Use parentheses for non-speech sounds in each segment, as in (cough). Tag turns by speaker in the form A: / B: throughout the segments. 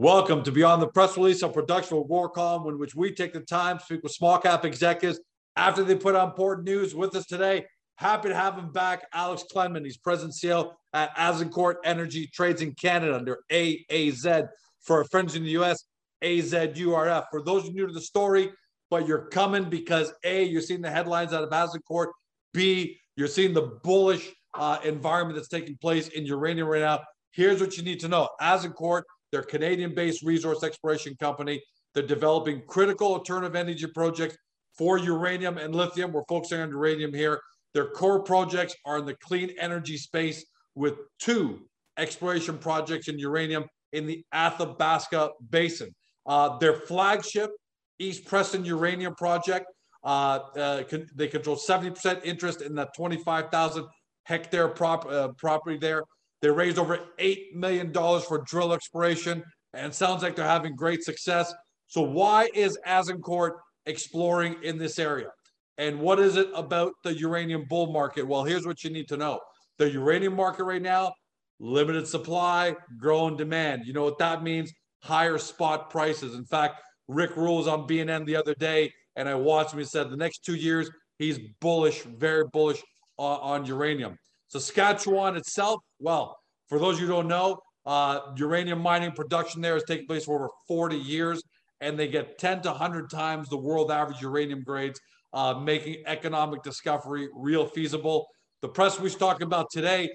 A: Welcome to Beyond the Press Release, a production of Agoracom, in which we take the time to speak with small cap executives after they put out important news. With us today, happy to have him back, Alex Klenman. He's president CEO at Azincourt Energy Trades in Canada under AAZ. For our friends in the US, AZURF. For those new to the story, but you're coming because A, you're seeing the headlines out of Azincourt. B, you're seeing the bullish uh, environment that's taking place in uranium right now. Here's what you need to know Azincourt they're Canadian-based resource exploration company. They're developing critical alternative energy projects for uranium and lithium. We're focusing on uranium here. Their core projects are in the clean energy space with two exploration projects in uranium in the Athabasca Basin. Uh, their flagship East Preston Uranium Project, uh, uh, con they control 70% interest in that 25,000 hectare prop uh, property there. They raised over $8 million for drill exploration, and sounds like they're having great success. So, why is Azincourt exploring in this area? And what is it about the uranium bull market? Well, here's what you need to know the uranium market right now, limited supply, growing demand. You know what that means? Higher spot prices. In fact, Rick Rule was on BNN the other day, and I watched him. He said the next two years, he's bullish, very bullish on, on uranium. Saskatchewan itself, well, for those of you who don't know, uh, uranium mining production there has taken place for over 40 years, and they get 10 to 100 times the world average uranium grades, uh, making economic discovery real feasible. The press we're talking about today,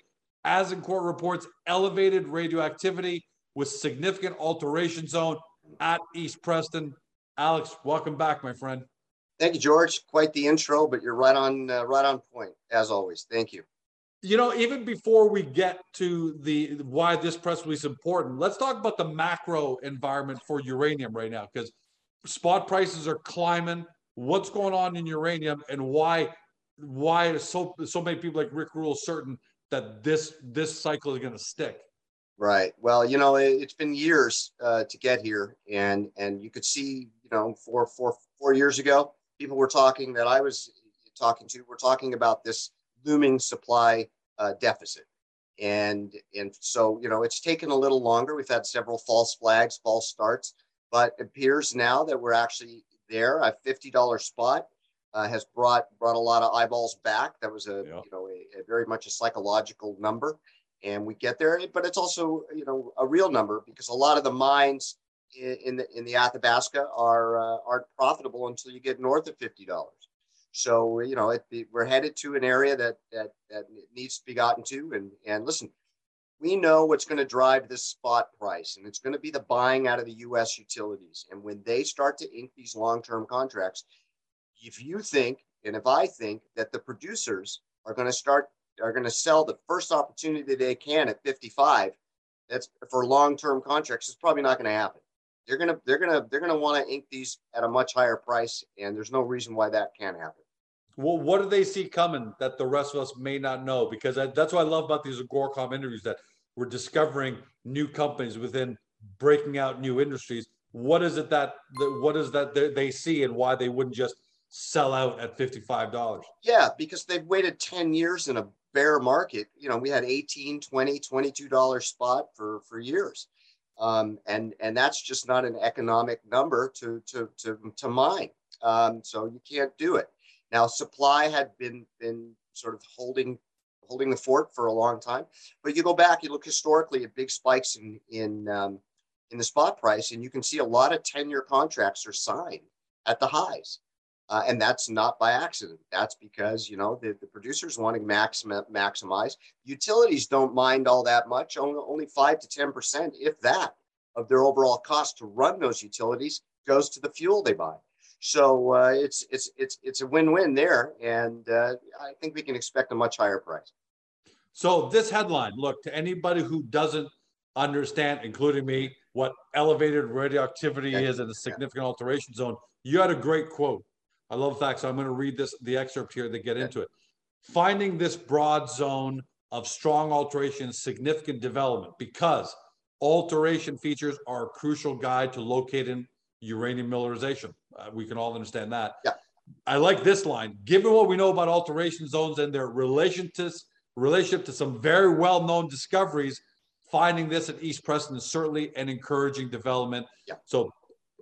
A: Azincourt reports elevated radioactivity with significant alteration zone at East Preston. Alex, welcome back, my friend.
B: Thank you, George. Quite the intro, but you're right on uh, right on point as always. Thank you
A: you know, even before we get to the why this press release is important, let's talk about the macro environment for uranium right now because spot prices are climbing. What's going on in uranium and why why so so many people like Rick Rule certain that this this cycle is going to stick?
B: Right. Well, you know, it, has been years uh, to get here, and and you could see, you know, four four four years ago, people were talking that I was talking to were talking about this looming supply uh, deficit. And, and so, you know, it's taken a little longer. We've had several false flags, false starts, but it appears now that we're actually there. A $50 spot uh, has brought, brought a lot of eyeballs back. That was a, yeah. you know, a, a very much a psychological number and we get there, but it's also, you know, a real number because a lot of the mines in, in the, in the Athabasca are, uh, aren't profitable until you get north of $50. So you know, it, it, we're headed to an area that that that needs to be gotten to. And and listen, we know what's going to drive this spot price, and it's going to be the buying out of the U.S. utilities. And when they start to ink these long-term contracts, if you think and if I think that the producers are going to start are going to sell the first opportunity they can at 55, that's for long-term contracts. It's probably not going to happen they're gonna they're gonna they're gonna want to ink these at a much higher price, and there's no reason why that can't happen.
A: Well, what do they see coming that the rest of us may not know? Because that's what I love about these Agoracom interviews that we're discovering new companies within breaking out new industries. What is it that, what is that they see and why they wouldn't just sell out at $55?
B: Yeah, because they've waited 10 years in a bear market. You know, we had 18, 20, $22 spot for, for years. Um, and, and that's just not an economic number to, to, to, to mine. Um, so you can't do it. Now, supply had been been sort of holding holding the fort for a long time, but you go back, you look historically at big spikes in in um, in the spot price, and you can see a lot of ten year contracts are signed at the highs. Uh, and that's not by accident. That's because you know the, the producers want to maxim- maximize. Utilities don't mind all that much. Only, only five to ten percent, if that, of their overall cost to run those utilities goes to the fuel they buy. So uh, it's it's it's it's a win-win there, and uh, I think we can expect a much higher price.
A: So this headline, look to anybody who doesn't understand, including me, what elevated radioactivity is in a significant alteration zone. You had a great quote. I love that. So I'm going to read this the excerpt here to get into it. Finding this broad zone of strong alteration, significant development, because alteration features are a crucial guide to locating uranium mineralization. Uh, we can all understand that.
B: Yeah.
A: I like this line. Given what we know about alteration zones and their relation to, relationship to some very well-known discoveries, finding this at East Preston is certainly an encouraging development.
B: Yeah.
A: So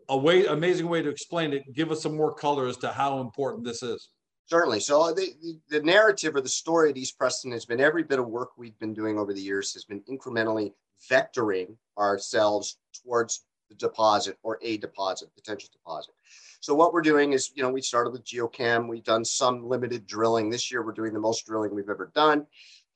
A: a way, amazing way to explain it. Give us some more color as to how important this is.
B: Certainly. So the, the, the narrative or the story at East Preston has been every bit of work we've been doing over the years has been incrementally vectoring ourselves towards deposit or a deposit, potential deposit. So what we're doing is, you know, we started with geochem. We've done some limited drilling. This year, we're doing the most drilling we've ever done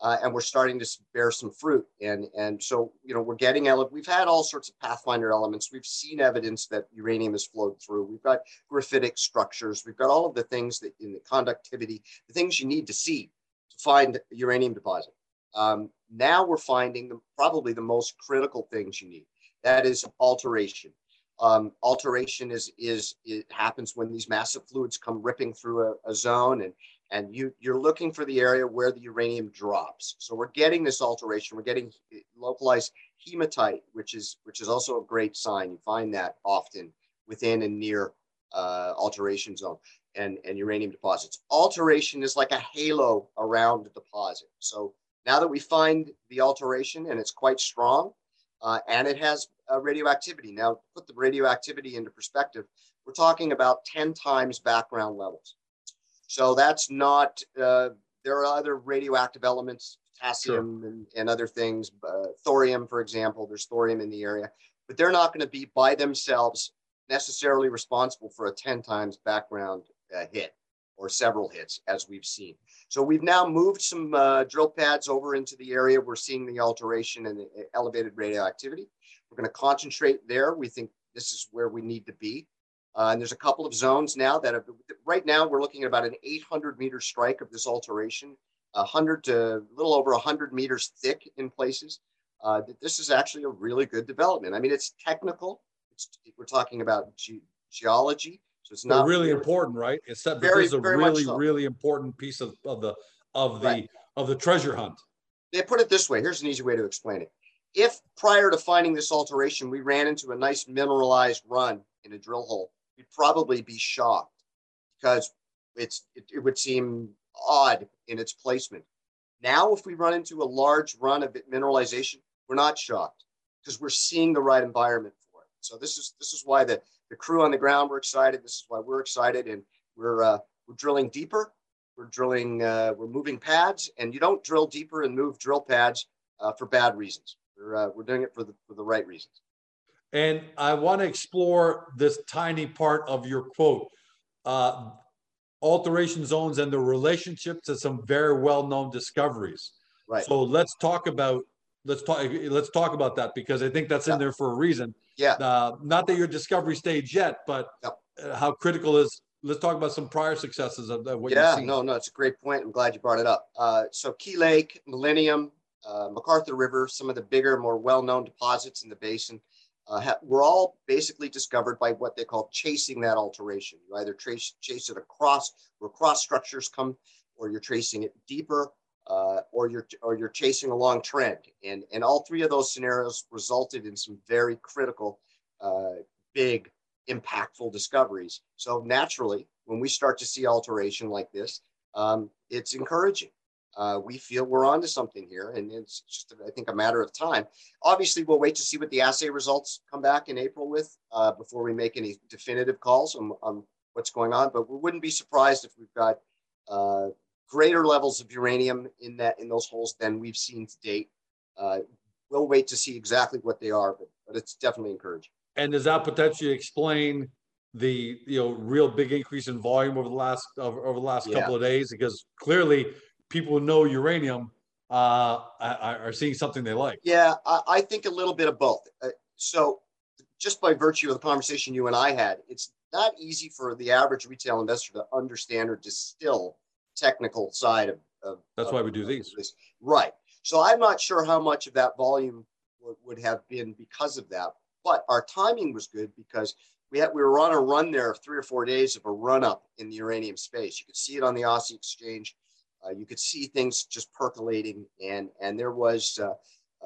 B: uh, and we're starting to bear some fruit. And and so you know we're getting out we've had all sorts of pathfinder elements. We've seen evidence that uranium has flowed through. We've got graphitic structures. We've got all of the things that in the conductivity, the things you need to see to find uranium deposit. Um, now we're finding the, probably the most critical things you need. That is alteration. Um, alteration is is it happens when these massive fluids come ripping through a, a zone and and you, you're looking for the area where the uranium drops. So we're getting this alteration. We're getting localized hematite, which is which is also a great sign. You find that often within and near uh, alteration zone and, and uranium deposits. Alteration is like a halo around the deposit. So now that we find the alteration and it's quite strong uh, and it has uh, radioactivity. Now put the radioactivity into perspective. We're talking about 10 times background levels. So that's not, uh, there are other radioactive elements, potassium sure. and, and other things, uh, thorium, for example, there's thorium in the area, but they're not going to be by themselves necessarily responsible for a 10 times background uh, hit or several hits, as we've seen. So we've now moved some uh, drill pads over into the area. We're seeing the alteration and the uh, elevated radioactivity. We're going to concentrate there. We think this is where we need to be. Uh, and there's a couple of zones now that have, right now we're looking at about an 800 meter strike of this alteration, 100 to a little over 100 meters thick in places. Uh, this is actually a really good development. I mean, it's technical. It's, we're talking about ge geology, so it's not
A: really important, right? It's that very, this is a really, so. really important piece of, of the of the right. of the treasure hunt.
B: They put it this way. Here's an easy way to explain it. If prior to finding this alteration, we ran into a nice mineralized run in a drill hole, we'd probably be shocked because it's it, it, would seem odd in its placement. Now, if we run into a large run of mineralization, we're not shocked because we're seeing the right environment for it. So this is this is why the the crew on the ground were excited. This is why we're excited, and we're uh, we're drilling deeper. We're drilling. Uh, we're moving pads, and you don't drill deeper and move drill pads uh, for bad reasons. We're uh, we're doing it for the for the right reasons.
A: And I want to explore this tiny part of your quote uh, alteration zones and the relationship to some very well known discoveries.
B: Right.
A: So let's talk about let's talk let's talk about that because I think that's yeah. in there for a reason.
B: Yeah.
A: Uh, not that you're discovery stage yet, but yep. how critical is. Let's talk about some prior successes of, of what
B: yeah,
A: you've seen.
B: no, no, it's a great point. I'm glad you brought it up. Uh, so Key Lake, Millennium, uh, McArthur River, some of the bigger, more well-known deposits in the basin uh, were all basically discovered by what they call chasing that alteration. You either trace, chase it across where cross structures come, or you're tracing it deeper, uh, or you're or you're chasing a long trend. And and all three of those scenarios resulted in some very critical, uh, big, impactful discoveries. So naturally, when we start to see alteration like this, um, it's encouraging uh, we feel we're onto something here, and it's just I think a matter of time. Obviously, we'll wait to see what the assay results come back in April with uh, before we make any definitive calls on, on, what's going on. But we wouldn't be surprised if we've got uh, greater levels of uranium in that in those holes than we've seen to date. Uh, we'll wait to see exactly what they are, but, but it's definitely encouraging.
A: And does that potentially explain the you know real big increase in volume over the last over, over the last yeah. couple of days? Because clearly people who know uranium uh, are seeing something they like.
B: Yeah, I, I think a little bit of both. Uh, so, just by virtue of the conversation you and I had, it's not easy for the average retail investor to understand or distill technical side of. of
A: That's
B: of,
A: why we do these.
B: This. Right. So I'm not sure how much of that volume would, would have been because of that, but our timing was good because we had we were on a run there three or four days of a run up in the uranium space. You could see it on the Aussie exchange. Uh, you could see things just percolating, and and there was uh,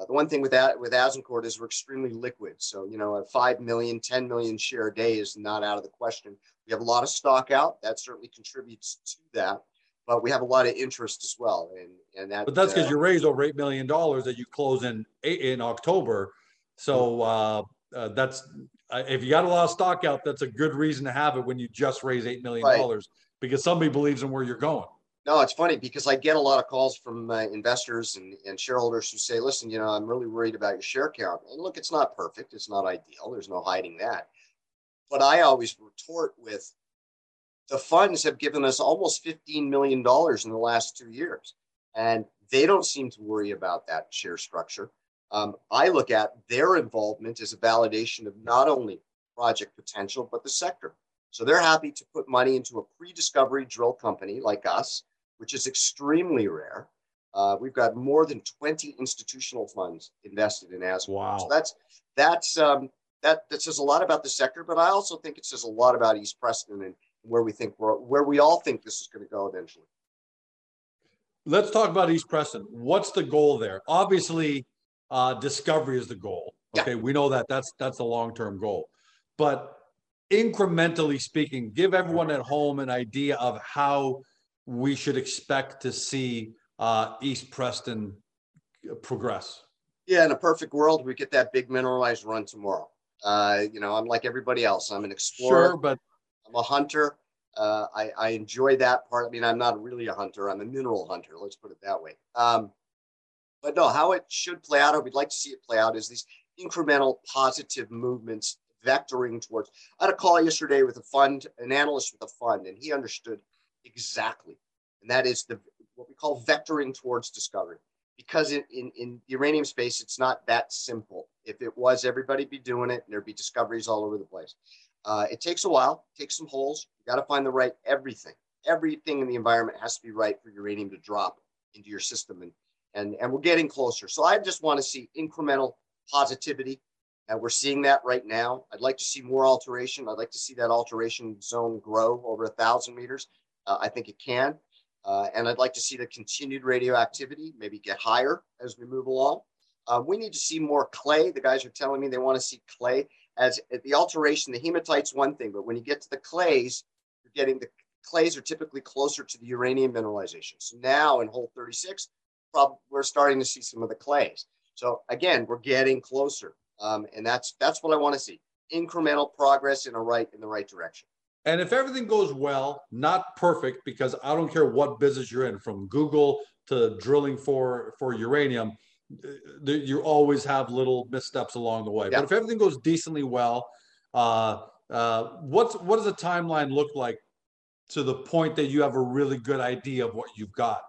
B: uh, the one thing with that with Azincourt is we're extremely liquid. So you know, a 5 million, 10 million share day is not out of the question. We have a lot of stock out. That certainly contributes to that. But we have a lot of interest as well. And and that.
A: But that's because uh, you raised over eight million dollars that you close in in October. So uh, uh, that's uh, if you got a lot of stock out, that's a good reason to have it when you just raise eight million dollars right. because somebody believes in where you're going.
B: No, it's funny because I get a lot of calls from uh, investors and, and shareholders who say, listen, you know, I'm really worried about your share count. And look, it's not perfect. It's not ideal. There's no hiding that. But I always retort with the funds have given us almost $15 million in the last two years. And they don't seem to worry about that share structure. Um, I look at their involvement as a validation of not only project potential, but the sector. So they're happy to put money into a pre discovery drill company like us which is extremely rare. Uh, we've got more than 20 institutional funds invested in Aspen.
A: Wow.
B: So that's that's um, that that says a lot about the sector, but I also think it says a lot about East Preston and where we think we're where we all think this is going to go eventually.
A: Let's talk about East Preston. What's the goal there? Obviously, uh, discovery is the goal. Okay, yeah. we know that that's that's the long term goal, but incrementally speaking, give everyone at home an idea of how we should expect to see uh, East Preston progress?
B: Yeah, in a perfect world, we get that big mineralized run tomorrow. Uh, you know, I'm like everybody else. I'm an explorer.
A: Sure, but
B: I'm a hunter. Uh, I, I enjoy that part. I mean, I'm not really a hunter. I'm a mineral hunter. Let's put it that way. Um, but no, how it should play out, or we'd like to see it play out, is these incremental positive movements vectoring towards. I had a call yesterday with a fund, an analyst with a fund, and he understood exactly. And that is the what we call vectoring towards discovery. Because in, in, in the uranium space, it's not that simple. If it was, everybody'd be doing it and there'd be discoveries all over the place. Uh, it takes a while, takes some holes. You got to find the right everything. Everything in the environment has to be right for uranium to drop into your system. And, and, and we're getting closer. So I just want to see incremental positivity. And we're seeing that right now. I'd like to see more alteration. I'd like to see that alteration zone grow over a thousand meters. Uh, I think it can. Uh, and I'd like to see the continued radioactivity maybe get higher as we move along. Uh, we need to see more clay. The guys are telling me they want to see clay as the alteration. The hematite's one thing, but when you get to the clays, you're getting the clays are typically closer to the uranium mineralization. So now in hole 36, prob- we're starting to see some of the clays. So again, we're getting closer, um, and that's that's what I want to see: incremental progress in a right in the right direction.
A: And if everything goes well, not perfect, because I don't care what business you're in, from Google to drilling for for uranium, you always have little missteps along the way. Yeah. But if everything goes decently well, uh, uh, what's what does a timeline look like to the point that you have a really good idea of what you've got?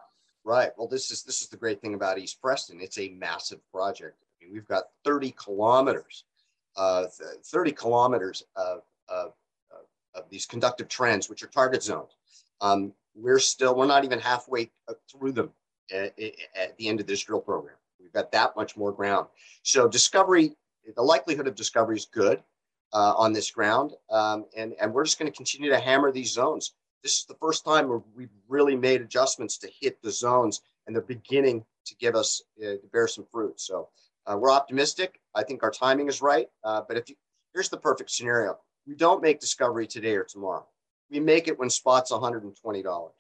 B: Right. Well, this is this is the great thing about East Preston. It's a massive project. I mean, we've got 30 kilometers, uh, 30 kilometers of, of of these conductive trends, which are target zones. Um, we're still, we're not even halfway through them at, at, the end of this drill program. We've got that much more ground. So discovery, the likelihood of discovery is good uh, on this ground. Um, and, and we're just going to continue to hammer these zones. This is the first time where we've really made adjustments to hit the zones and they're beginning to give us, uh, to bear some fruit. So uh, we're optimistic. I think our timing is right. Uh, but if you, here's the perfect scenario we don't make discovery today or tomorrow. We make it when spot's $120.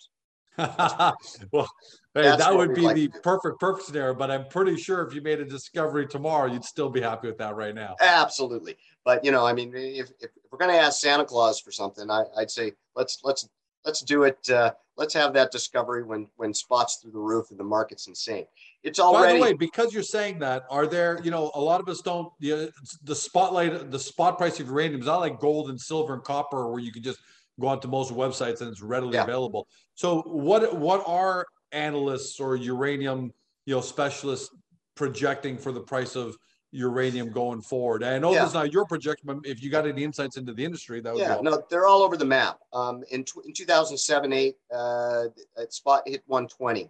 B: (laughs)
A: well, hey, that would be like the perfect, perfect scenario. But I'm pretty sure if you made a discovery tomorrow, you'd still be happy with that right now.
B: Absolutely. But you know, I mean, if, if we're going to ask Santa Claus for something, I, would say let's let's let's do it. Uh, let's have that discovery when when spots through the roof and the market's insane. It's already.
A: By the way, because you're saying that, are there? You know, a lot of us don't. The the spotlight, the spot price of uranium is not like gold and silver and copper, where you can just go onto most websites and it's readily yeah. available. So, what what are analysts or uranium you know specialists projecting for the price of uranium going forward? And I know yeah. this is not your projection, but if you got any insights into the industry, that would
B: yeah, no, they're all over the map. Um, in, in 2007, eight, uh, spot hit 120.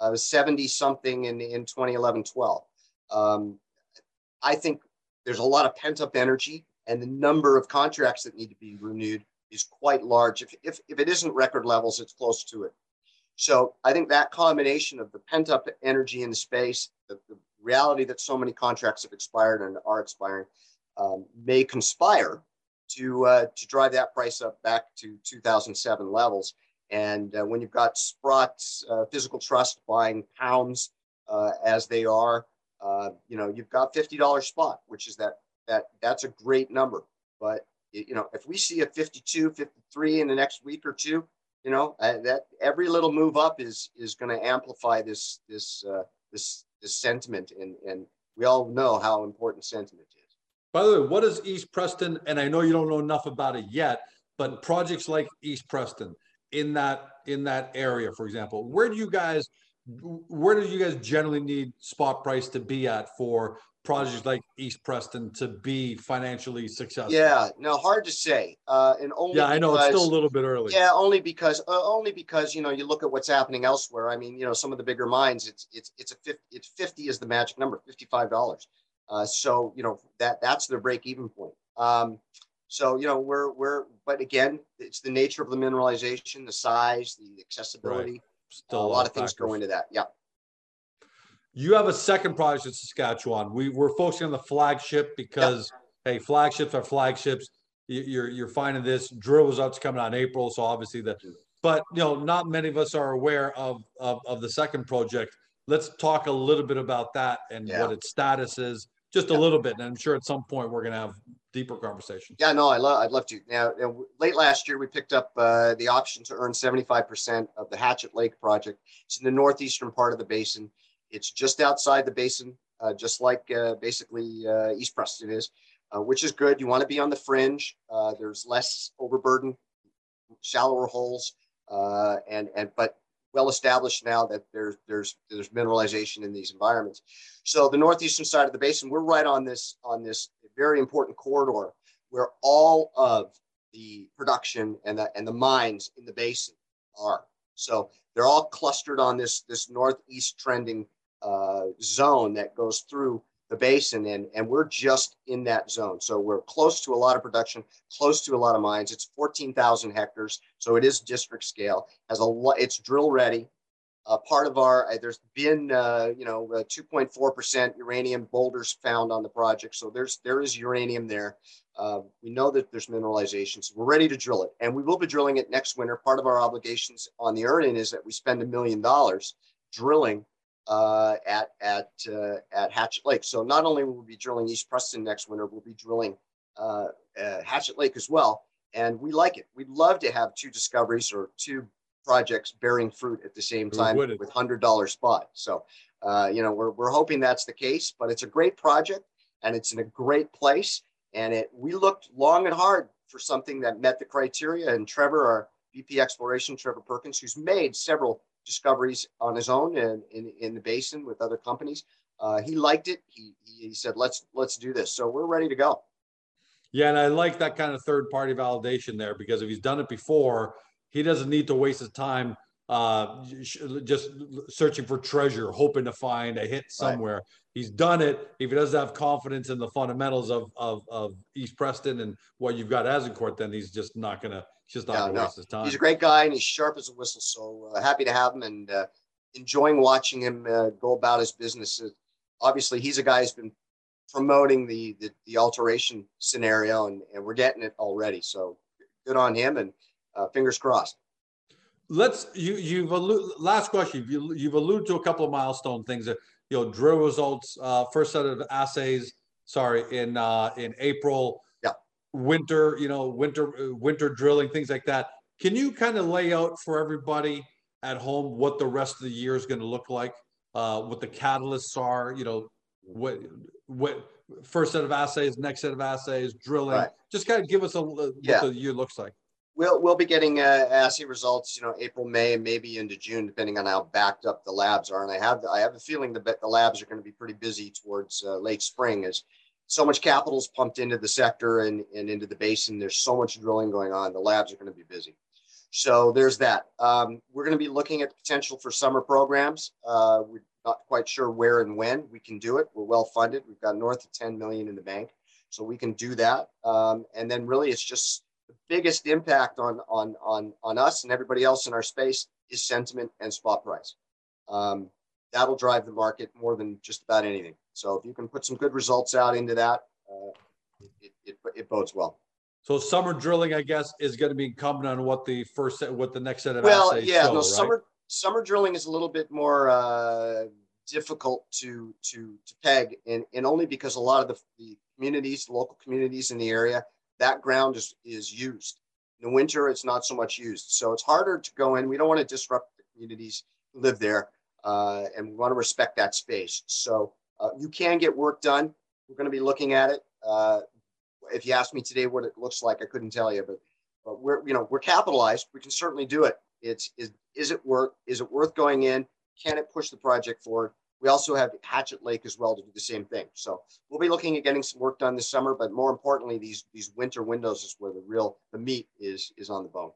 B: I was 70 something in, in 2011, 12. Um, I think there's a lot of pent up energy and the number of contracts that need to be renewed is quite large. If, if, if it isn't record levels, it's close to it. So I think that combination of the pent up energy in the space, the, the reality that so many contracts have expired and are expiring, um, may conspire to uh, to drive that price up back to 2007 levels. And uh, when you've got Sprott uh, Physical Trust buying pounds uh, as they are, uh, you know, you've got $50 spot, which is that, that that's a great number. But, you know, if we see a 52, 53 in the next week or two, you know, uh, that every little move up is, is going to amplify this, this, uh, this, this sentiment. And, and we all know how important sentiment is.
A: By the way, what is East Preston? And I know you don't know enough about it yet, but projects like East Preston in that in that area, for example, where do you guys where do you guys generally need spot price to be at for projects like East Preston to be financially successful?
B: Yeah, no, hard to say. Uh, and only
A: yeah, I know it's still a little bit early.
B: Yeah, only because uh, only because you know you look at what's happening elsewhere. I mean, you know, some of the bigger mines, it's it's it's a 50, it's fifty is the magic number, fifty five dollars. Uh, so you know that that's their break even point. Um, so you know we're we're but again, it's the nature of the mineralization, the size, the accessibility. Right. Still uh, a lot of things go into that. Yeah.
A: You have a second project in Saskatchewan. We we're focusing on the flagship because hey, flagships are flagships. You're you're finding this drill results coming out in April, so obviously the. But you know, not many of us are aware of of, of the second project. Let's talk a little bit about that and yeah. what its status is, just a little bit. And I'm sure at some point we're going to have deeper conversation.
B: Yeah, no, I love. I'd love to. Now, late last year, we picked up uh, the option to earn 75% of the Hatchet Lake project. It's in the northeastern part of the basin. It's just outside the basin, uh, just like uh, basically uh, East Preston is, uh, which is good. You want to be on the fringe. Uh, there's less overburden, shallower holes, and and but well established now that there's there's there's mineralization in these environments. So the northeastern side of the basin, we're right on this on this very important corridor where all of the production and the and the mines in the basin are. So they're all clustered on this this northeast trending uh, zone that goes through the basin and, and we're just in that zone. So we're close to a lot of production, close to a lot of mines. It's 14,000 hectares. So it is district scale has a lot, it's drill ready. Uh, part of our, uh, there's been, uh, you know, 2.4% uh, uranium boulders found on the project. So there's, there is uranium there. Uh, we know that there's mineralization. So we're ready to drill it and we will be drilling it next winter. Part of our obligations on the earning is that we spend a million dollars drilling uh, at at uh, at Hatchet Lake. So not only will we be drilling East Preston next winter, we'll be drilling uh, uh, Hatchet Lake as well. And we like it. We'd love to have two discoveries or two projects bearing fruit at the same time with hundred dollar spot. So uh, you know we're we're hoping that's the case. But it's a great project and it's in a great place. And it we looked long and hard for something that met the criteria. And Trevor, our VP Exploration, Trevor Perkins, who's made several discoveries on his own and in, in the basin with other companies. Uh, he liked it. He, he said, let's, let's do this. So we're ready to go.
A: Yeah. And I like that kind of third party validation there because if he's done it before, he doesn't need to waste his time uh, just searching for treasure, hoping to find a hit somewhere. Right. He's done it. If he doesn't have confidence in the fundamentals of, of, of East Preston and what you've got Azincourt, then he's just not going to just not yeah, no. waste his time.
B: He's a great guy and he's sharp as a whistle. So uh, happy to have him and uh, enjoying watching him uh, go about his business. Uh, obviously, he's a guy who's been promoting the the, the alteration scenario, and, and we're getting it already. So good on him, and uh, fingers crossed.
A: Let's you you've alluded, last question. You, you've alluded to a couple of milestone things that you know drill results, uh, first set of assays. Sorry, in in April winter, you know, winter winter drilling, things like that. Can you kind of lay out for everybody at home what the rest of the year is going to look like? Uh, what the catalysts are, you know, what what first set of assays, next set of assays, drilling. Right. Just kind of give us a what yeah. the year looks like.
B: We'll we'll be getting uh, assay results, you know, April, May, and maybe into June, depending on how backed up the labs are. And I have I have a feeling that the labs are going to be pretty busy towards uh, late spring as so much capital is pumped into the sector and, and into the basin. There's so much drilling going on. The labs are going to be busy. So there's that. Um, we're going to be looking at potential for summer programs. Uh, we're not quite sure where and when we can do it. We're well funded. We've got north of 10 million in the bank, so we can do that. Um, and then really, it's just the biggest impact on on on on us and everybody else in our space is sentiment and spot price. Um, that'll drive the market more than just about anything. So if you can put some good results out into that, uh, it, it, it bodes well.
A: So summer drilling, I guess, is going to be incumbent on what the first set, what the next set of
B: well, yeah,
A: show,
B: no,
A: right?
B: summer summer drilling is a little bit more uh, difficult to to to peg, and and only because a lot of the, the communities, local communities in the area, that ground is is used. In the winter, it's not so much used, so it's harder to go in. We don't want to disrupt the communities who live there, uh, and we want to respect that space. So uh, you can get work done. We're going to be looking at it. Uh, if you asked me today what it looks like, I couldn't tell you, but, but we're you know we're capitalized. We can certainly do it. It's is is it work? Is it worth going in? Can it push the project forward? We also have Hatchet Lake as well to do the same thing. So we'll be looking at getting some work done this summer, but more importantly, these these winter windows is where the real the meat is is on the bone.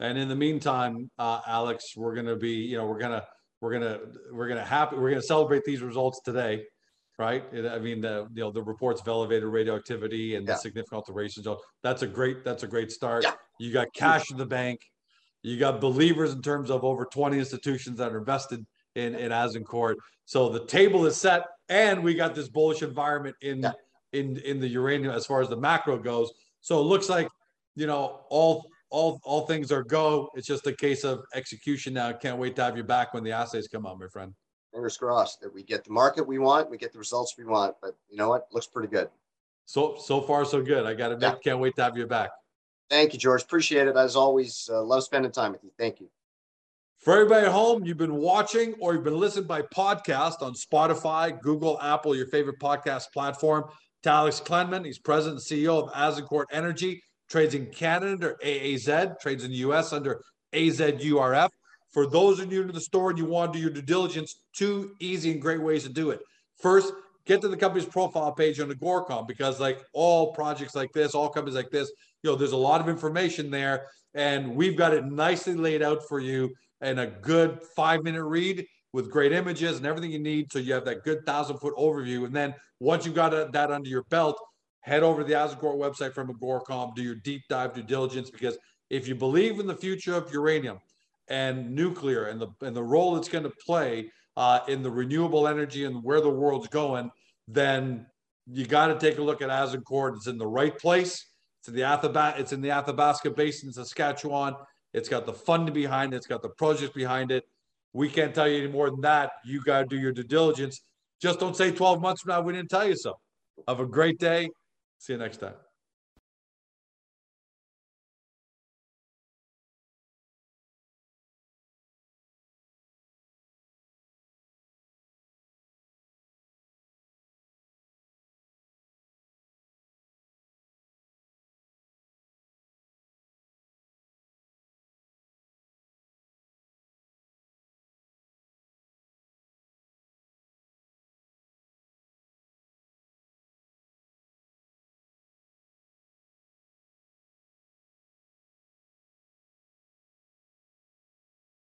A: And in the meantime, uh, Alex, we're going to be, you know, we're going to, we're going to, we're going to happy, we're going to celebrate these results today, right? I mean, the, you know, the reports of elevated radioactivity and the significant alterations. That's a great, that's a great start.
B: Yeah.
A: You got cash in the bank. You got believers in terms of over 20 institutions that are invested in, in Azincourt. So the table is set and we got this bullish environment in,
B: Yeah.
A: in, in the uranium as far as the macro goes. So it looks like, you know, all, all, all things are go. It's just a case of execution now. Can't wait to have you back when the assays come out, my friend.
B: Fingers crossed that we get the market we want, we get the results we want. But you know what? Looks pretty good.
A: So, so far, so good. I got to
B: Yeah.
A: can't wait to have you back.
B: Thank you, George. Appreciate it as always. Uh, love spending time with you. Thank you.
A: For everybody at home, you've been watching or you've been listening by podcast on Spotify, Google, Apple, your favorite podcast platform. To Alex Klenman, he's president and CEO of Azincourt Energy, trades in Canada under AAZ, trades in the US under AZURF. For those of you to the store and you want to do your due diligence, two easy and great ways to do it. First, get to the company's profile page on Agoracom because, like all projects like this, all companies like this, you know, there's a lot of information there, and we've got it nicely laid out for you and a good five minute read with great images and everything you need. So you have that good thousand foot overview. And then once you've got a- that under your belt, head over to the Azincourt website from Agoracom, do your deep dive due diligence because if you believe in the future of uranium and nuclear and the and the role it's going to play uh, in the renewable energy and where the world's going, then you got to take a look at Azincourt. It's in the right place. It's in the Athabasca. It's in the Athabasca Basin, Saskatchewan. It's got the funding behind it. It's got the projects behind it. We can't tell you any more than that. You got to do your due diligence. Just don't say 12 months from now we didn't tell you so. Have a great day. See you next time.